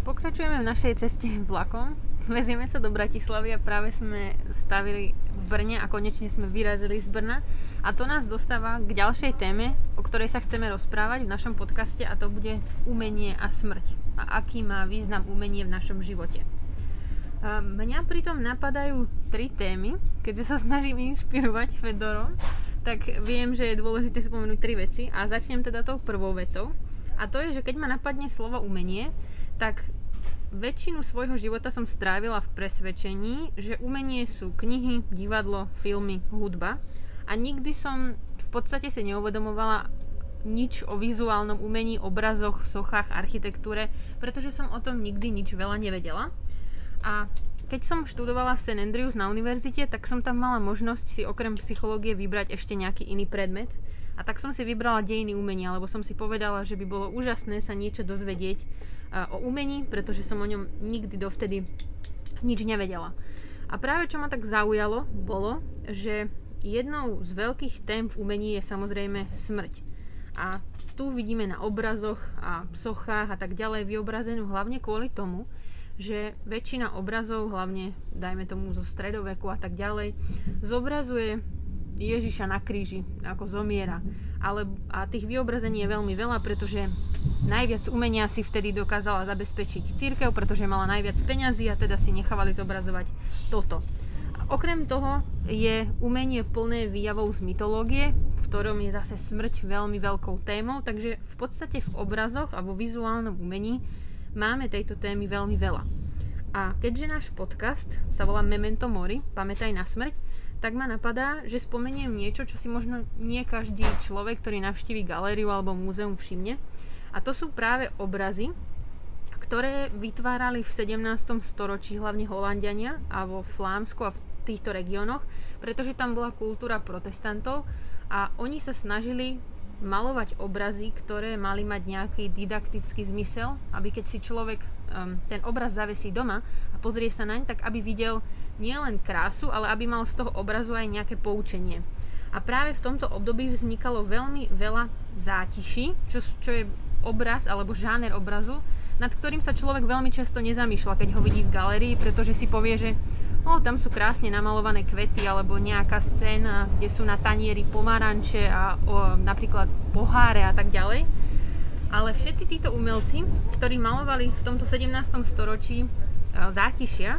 Pokračujeme v našej ceste vlakom. Vezieme sa do Bratislavy a práve sme stavili v Brne a konečne sme vyrazili z Brna. A to nás dostáva k ďalšej téme, o ktorej sa chceme rozprávať v našom podcaste a to bude umenie a smrť. A aký má význam umenie v našom živote. A mňa pritom napadajú tri témy, keďže sa snažím inšpirovať Fedorom, tak viem, že je dôležité spomenúť tri veci a začnem teda tou prvou vecou. A to je, že keď ma napadne slovo umenie, tak väčšinu svojho života som strávila v presvedčení, že umenie sú knihy, divadlo, filmy, hudba a nikdy som v podstate si neuvedomovala nič o vizuálnom umení, obrazoch, sochách, architektúre, pretože som o tom nikdy nič veľa nevedela. A keď som študovala v St. Andrews na univerzite, tak som tam mala možnosť si okrem psychológie vybrať ešte nejaký iný predmet. A tak som si vybrala dejiny umenia, lebo som si povedala, že by bolo úžasné sa niečo dozvedieť o umení, pretože som o ňom nikdy dovtedy nič nevedela. A práve čo ma tak zaujalo, bolo, že jednou z veľkých tém v umení je samozrejme smrť. A tu vidíme na obrazoch a sochách a tak ďalej vyobrazenú hlavne kvôli tomu, že väčšina obrazov, hlavne dajme tomu zo stredoveku a tak ďalej, zobrazuje Ježiša na kríži, ako zomiera. Ale, a tých vyobrazení je veľmi veľa, pretože najviac umenia si vtedy dokázala zabezpečiť církev, pretože mala najviac peňazí a teda si nechávali zobrazovať toto. Okrem toho je umenie plné výjavov z mytológie, v ktorom je zase smrť veľmi veľkou témou, takže v podstate v obrazoch a vo vizuálnom umení máme tejto témy veľmi veľa. A keďže náš podcast sa volá Memento Mori, pamätaj na smrť, tak ma napadá, že spomeniem niečo, čo si možno nie každý človek, ktorý navštíví galériu alebo múzeum všimne. A to sú práve obrazy, ktoré vytvárali v 17. storočí hlavne Holandiania a vo Flámsku a v týchto regiónoch, pretože tam bola kultúra protestantov a oni sa snažili malovať obrazy, ktoré mali mať nejaký didaktický zmysel, aby keď si človek um, ten obraz zavesí doma a pozrie sa naň, tak aby videl nielen krásu, ale aby mal z toho obrazu aj nejaké poučenie. A práve v tomto období vznikalo veľmi veľa zátiší, čo, čo je obraz alebo žáner obrazu, nad ktorým sa človek veľmi často nezamýšľa, keď ho vidí v galerii, pretože si povie, že o, tam sú krásne namalované kvety alebo nejaká scéna, kde sú na tanieri pomaranče a o, napríklad poháre a tak ďalej. Ale všetci títo umelci, ktorí malovali v tomto 17. storočí zátišia,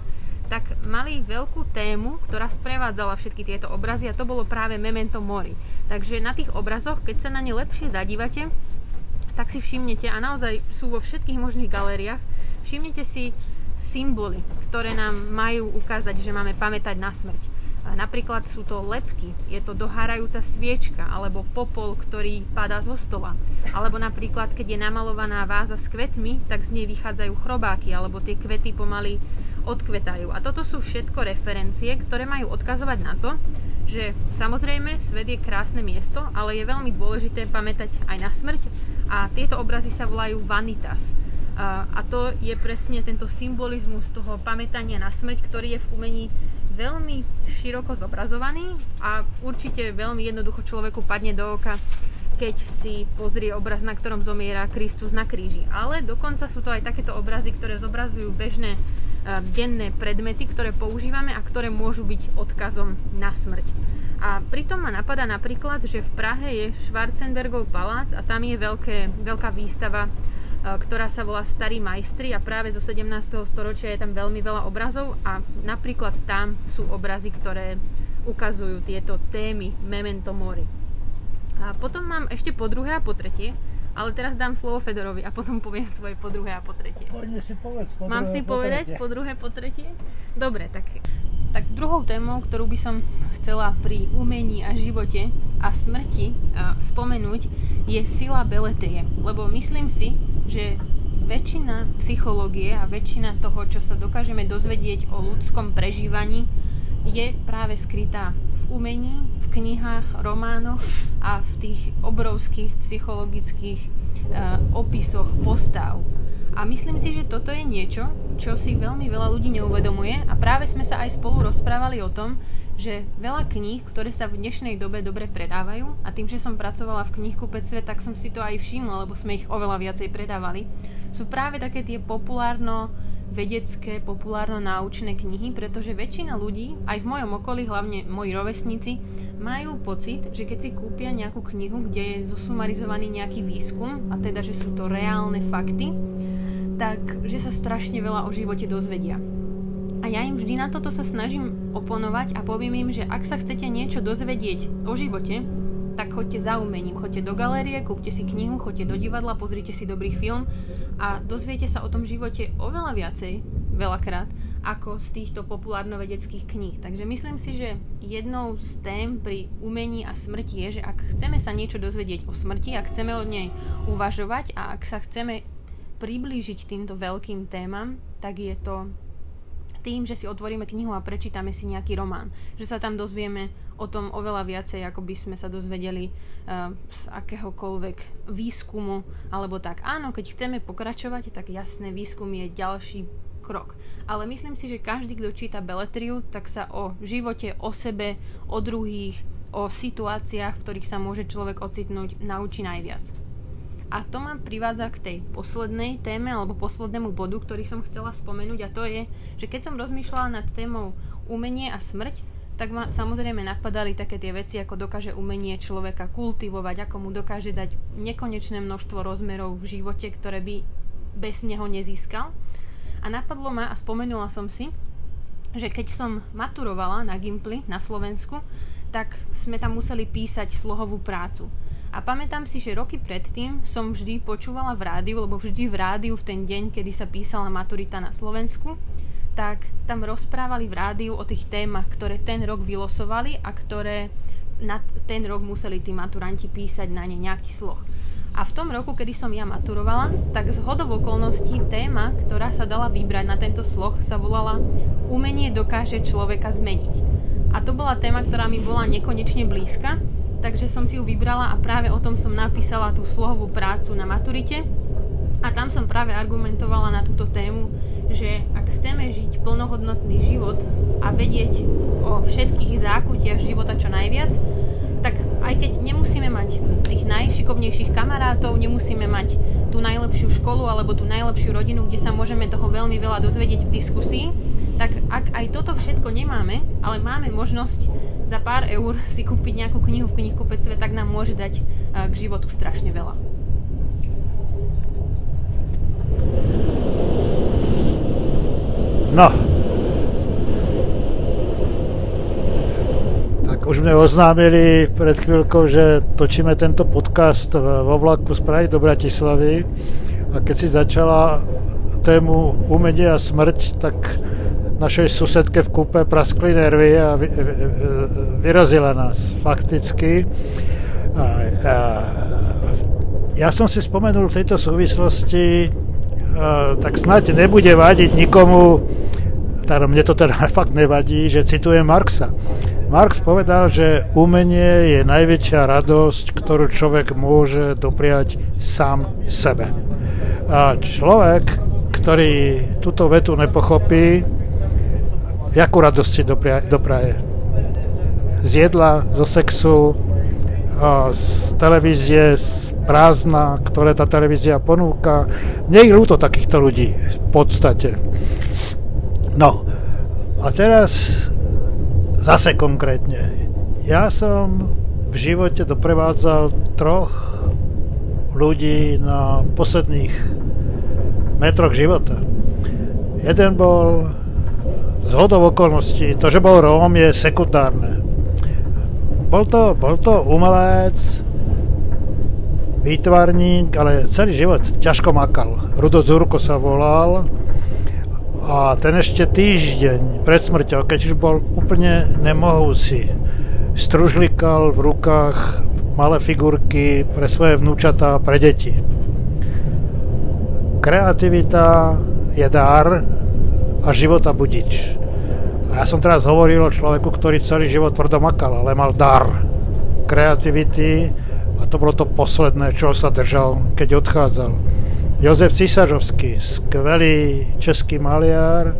tak mali veľkú tému, ktorá sprevádzala všetky tieto obrazy a to bolo práve Memento Mori. Takže na tých obrazoch, keď sa na ne lepšie zadívate, tak si všimnete, a naozaj sú vo všetkých možných galériách, všimnete si symboly, ktoré nám majú ukázať, že máme pamätať na smrť. Napríklad sú to lepky, je to dohárajúca sviečka alebo popol, ktorý padá zo stola. Alebo napríklad, keď je namalovaná váza s kvetmi, tak z nej vychádzajú chrobáky alebo tie kvety pomaly odkvetajú. A toto sú všetko referencie, ktoré majú odkazovať na to, že samozrejme svet je krásne miesto, ale je veľmi dôležité pamätať aj na smrť a tieto obrazy sa volajú vanitas. A to je presne tento symbolizmus toho pamätania na smrť, ktorý je v umení veľmi široko zobrazovaný a určite veľmi jednoducho človeku padne do oka, keď si pozrie obraz, na ktorom zomiera Kristus na kríži. Ale dokonca sú to aj takéto obrazy, ktoré zobrazujú bežné Eh, denné predmety, ktoré používame a ktoré môžu byť odkazom na smrť. A pritom ma napadá napríklad, že v Prahe je Schwarzenbergov palác a tam je veľké, veľká výstava, eh, ktorá sa volá Starí majstri a práve zo 17. storočia je tam veľmi veľa obrazov a napríklad tam sú obrazy, ktoré ukazujú tieto témy Memento Mori. A potom mám ešte po druhé a po tretie, ale teraz dám slovo Fedorovi a potom poviem svoje po druhé a po tretie. Poďme si povedz po Mám druhé, si po povedať tretie. po druhé, po tretie? Dobre, tak, tak druhou témou, ktorú by som chcela pri umení a živote a smrti a spomenúť, je sila beletrie. Lebo myslím si, že väčšina psychológie a väčšina toho, čo sa dokážeme dozvedieť o ľudskom prežívaní, je práve skrytá v umení, v knihách, románoch a v tých obrovských psychologických uh, opisoch postav. A myslím si, že toto je niečo, čo si veľmi veľa ľudí neuvedomuje a práve sme sa aj spolu rozprávali o tom, že veľa kníh, ktoré sa v dnešnej dobe dobre predávajú a tým, že som pracovala v knihkupectve, tak som si to aj všimla, lebo sme ich oveľa viacej predávali, sú práve také tie populárno vedecké, populárno-náučné knihy, pretože väčšina ľudí, aj v mojom okolí, hlavne moji rovesníci, majú pocit, že keď si kúpia nejakú knihu, kde je zosumarizovaný nejaký výskum, a teda, že sú to reálne fakty, tak že sa strašne veľa o živote dozvedia. A ja im vždy na toto sa snažím oponovať a poviem im, že ak sa chcete niečo dozvedieť o živote, tak choďte za umením, choďte do galérie, kúpte si knihu, choďte do divadla, pozrite si dobrý film a dozviete sa o tom živote oveľa viacej, veľakrát, ako z týchto populárno-vedeckých kníh. Takže myslím si, že jednou z tém pri umení a smrti je, že ak chceme sa niečo dozvedieť o smrti, ak chceme od nej uvažovať a ak sa chceme priblížiť týmto veľkým témam, tak je to tým, že si otvoríme knihu a prečítame si nejaký román. Že sa tam dozvieme o tom oveľa viacej, ako by sme sa dozvedeli uh, z akéhokoľvek výskumu, alebo tak. Áno, keď chceme pokračovať, tak jasné, výskum je ďalší krok. Ale myslím si, že každý, kto číta beletriu, tak sa o živote, o sebe, o druhých, o situáciách, v ktorých sa môže človek ocitnúť, naučí najviac. A to ma privádza k tej poslednej téme alebo poslednému bodu, ktorý som chcela spomenúť a to je, že keď som rozmýšľala nad témou umenie a smrť, tak ma samozrejme napadali také tie veci, ako dokáže umenie človeka kultivovať, ako mu dokáže dať nekonečné množstvo rozmerov v živote, ktoré by bez neho nezískal. A napadlo ma a spomenula som si, že keď som maturovala na Gimply na Slovensku, tak sme tam museli písať slohovú prácu. A pamätám si, že roky predtým som vždy počúvala v rádiu, lebo vždy v rádiu v ten deň, kedy sa písala maturita na Slovensku, tak tam rozprávali v rádiu o tých témach, ktoré ten rok vylosovali a ktoré na ten rok museli tí maturanti písať na ne nejaký sloh. A v tom roku, kedy som ja maturovala, tak z hodov okolností téma, ktorá sa dala vybrať na tento sloh, sa volala Umenie dokáže človeka zmeniť. A to bola téma, ktorá mi bola nekonečne blízka, takže som si ju vybrala a práve o tom som napísala tú slohovú prácu na maturite. A tam som práve argumentovala na túto tému, že ak chceme žiť plnohodnotný život a vedieť o všetkých zákutiach života čo najviac, tak aj keď nemusíme mať tých najšikovnejších kamarátov, nemusíme mať tú najlepšiu školu alebo tú najlepšiu rodinu, kde sa môžeme toho veľmi veľa dozvedieť v diskusii, tak ak aj toto všetko nemáme, ale máme možnosť za pár eur si kúpiť nejakú knihu v knihkupectve, tak nám môže dať eh, k životu strašne veľa. No. Tak už mne oznámili pred chvíľkou, že točíme tento podcast vo vlaku z Prahy do Bratislavy a keď si začala tému umenie a smrť, tak našej susedke v kúpe praskli nervy a vy, vy, vyrazila nás fakticky. A, a, ja som si spomenul v tejto súvislosti, tak snáď nebude vadiť nikomu, teda mne to teda fakt nevadí, že citujem Marxa. Marx povedal, že umenie je najväčšia radosť, ktorú človek môže dopriať sám sebe. A človek, ktorý túto vetu nepochopí, jakú radosť si dopraje. Z jedla, zo sexu, z televízie, z prázdna, ktoré tá televízia ponúka. Mne ich ľúto takýchto ľudí v podstate. No, a teraz zase konkrétne. Ja som v živote doprevádzal troch ľudí na posledných metroch života. Jeden bol z hodov okolností, to, že bol Róm, je sekundárne. Bol to, bol to umelec, výtvarník, ale celý život ťažko makal. Rudo Zurko sa volal a ten ešte týždeň pred smrťou, keď už bol úplne nemohúci, stružlikal v rukách malé figurky pre svoje vnúčatá, pre deti. Kreativita je dar, a života budič. A ja som teraz hovoril o človeku, ktorý celý život tvrdo makal, ale mal dar kreativity a to bolo to posledné, čo sa držal, keď odchádzal. Jozef Císařovský, skvelý český maliar,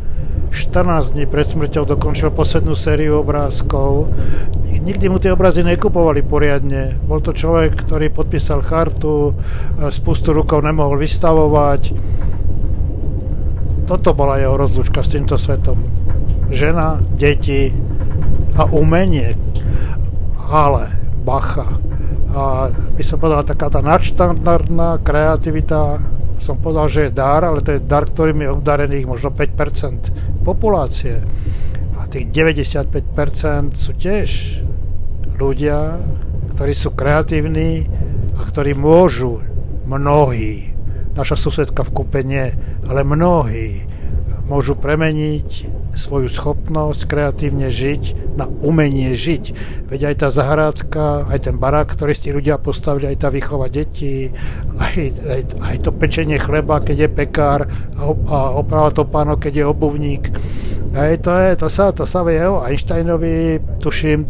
14 dní pred smrťou dokončil poslednú sériu obrázkov. Nikdy mu tie obrazy nekupovali poriadne. Bol to človek, ktorý podpísal chartu, spustu rukov nemohol vystavovať. Toto bola jeho rozlučka s týmto svetom. Žena, deti a umenie. Ale, bacha. A by som povedal, taká tá nadštandardná kreativita som povedal, že je dar, ale to je dar, ktorým je obdarených možno 5% populácie. A tých 95% sú tiež ľudia, ktorí sú kreatívni a ktorí môžu mnohí, naša susedka v kúpe nie, ale mnohí môžu premeniť svoju schopnosť kreatívne žiť na umenie žiť. Veď aj tá zahrádka, aj ten barák, ktorý si ľudia postavili, aj tá výchova detí, aj, aj, aj to pečenie chleba, keď je pekár a, a oprava páno, keď je obuvník. Aj to je, to sa, to sa vie o Einsteinovi, tuším,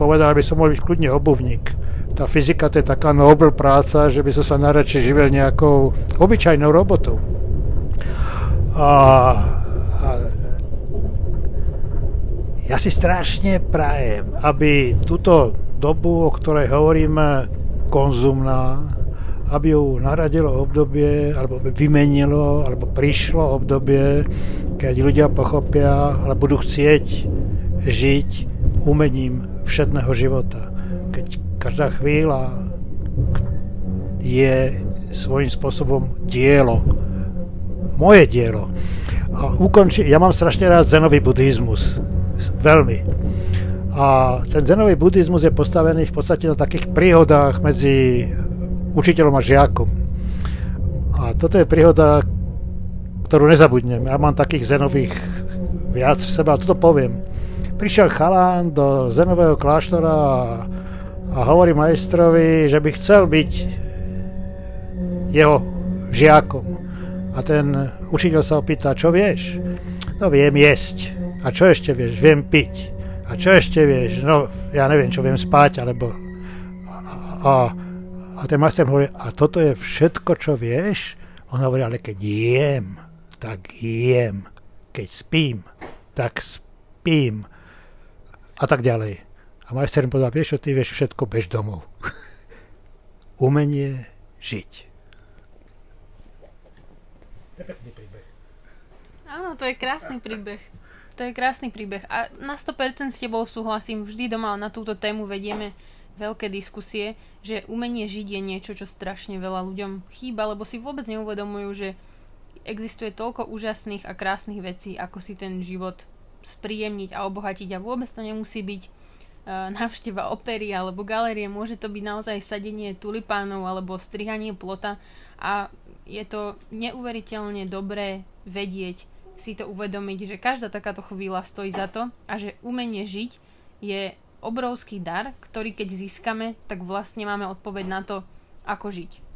povedal, by som mohol byť kľudne obuvník. Tá fyzika to je taká nobel práca, že by som sa najradšej živil nejakou obyčajnou robotou. Ja si strašne prajem, aby túto dobu, o ktorej hovoríme, konzumná, aby ju naradilo obdobie, alebo vymenilo, alebo prišlo obdobie, keď ľudia pochopia, ale budú chcieť žiť umením všedného života. Keď každá chvíľa je svojím spôsobom dielo, moje dielo. A ukonči, ja mám strašne rád zenový buddhizmus Veľmi. A ten zenový buddhizmus je postavený v podstate na takých príhodách medzi učiteľom a žiakom. A toto je príhoda, ktorú nezabudnem. Ja mám takých zenových viac v sebe a toto poviem. Prišiel chalán do zenového kláštora a, a hovorí majstrovi, že by chcel byť jeho žiakom. A ten učiteľ sa opýta, čo vieš? No viem jesť. A čo ešte vieš? Viem piť. A čo ešte vieš? No, ja neviem, čo viem spať, alebo... A, a, a ten master hovorí, a toto je všetko, čo vieš? On hovorí, ale keď jem, tak jem. Keď spím, tak spím. A tak ďalej. A majster mi povedal, vieš čo, ty vieš všetko, bež domov. Umenie žiť. To je pekný príbeh. Áno, to je krásny príbeh. To je krásny príbeh. A na 100% s tebou súhlasím. Vždy doma na túto tému vedieme veľké diskusie, že umenie žiť je niečo, čo strašne veľa ľuďom chýba, lebo si vôbec neuvedomujú, že existuje toľko úžasných a krásnych vecí, ako si ten život spríjemniť a obohatiť a vôbec to nemusí byť návšteva opery alebo galérie, môže to byť naozaj sadenie tulipánov alebo strihanie plota a je to neuveriteľne dobré vedieť, si to uvedomiť, že každá takáto chvíľa stojí za to a že umenie žiť je obrovský dar, ktorý keď získame, tak vlastne máme odpoveď na to, ako žiť.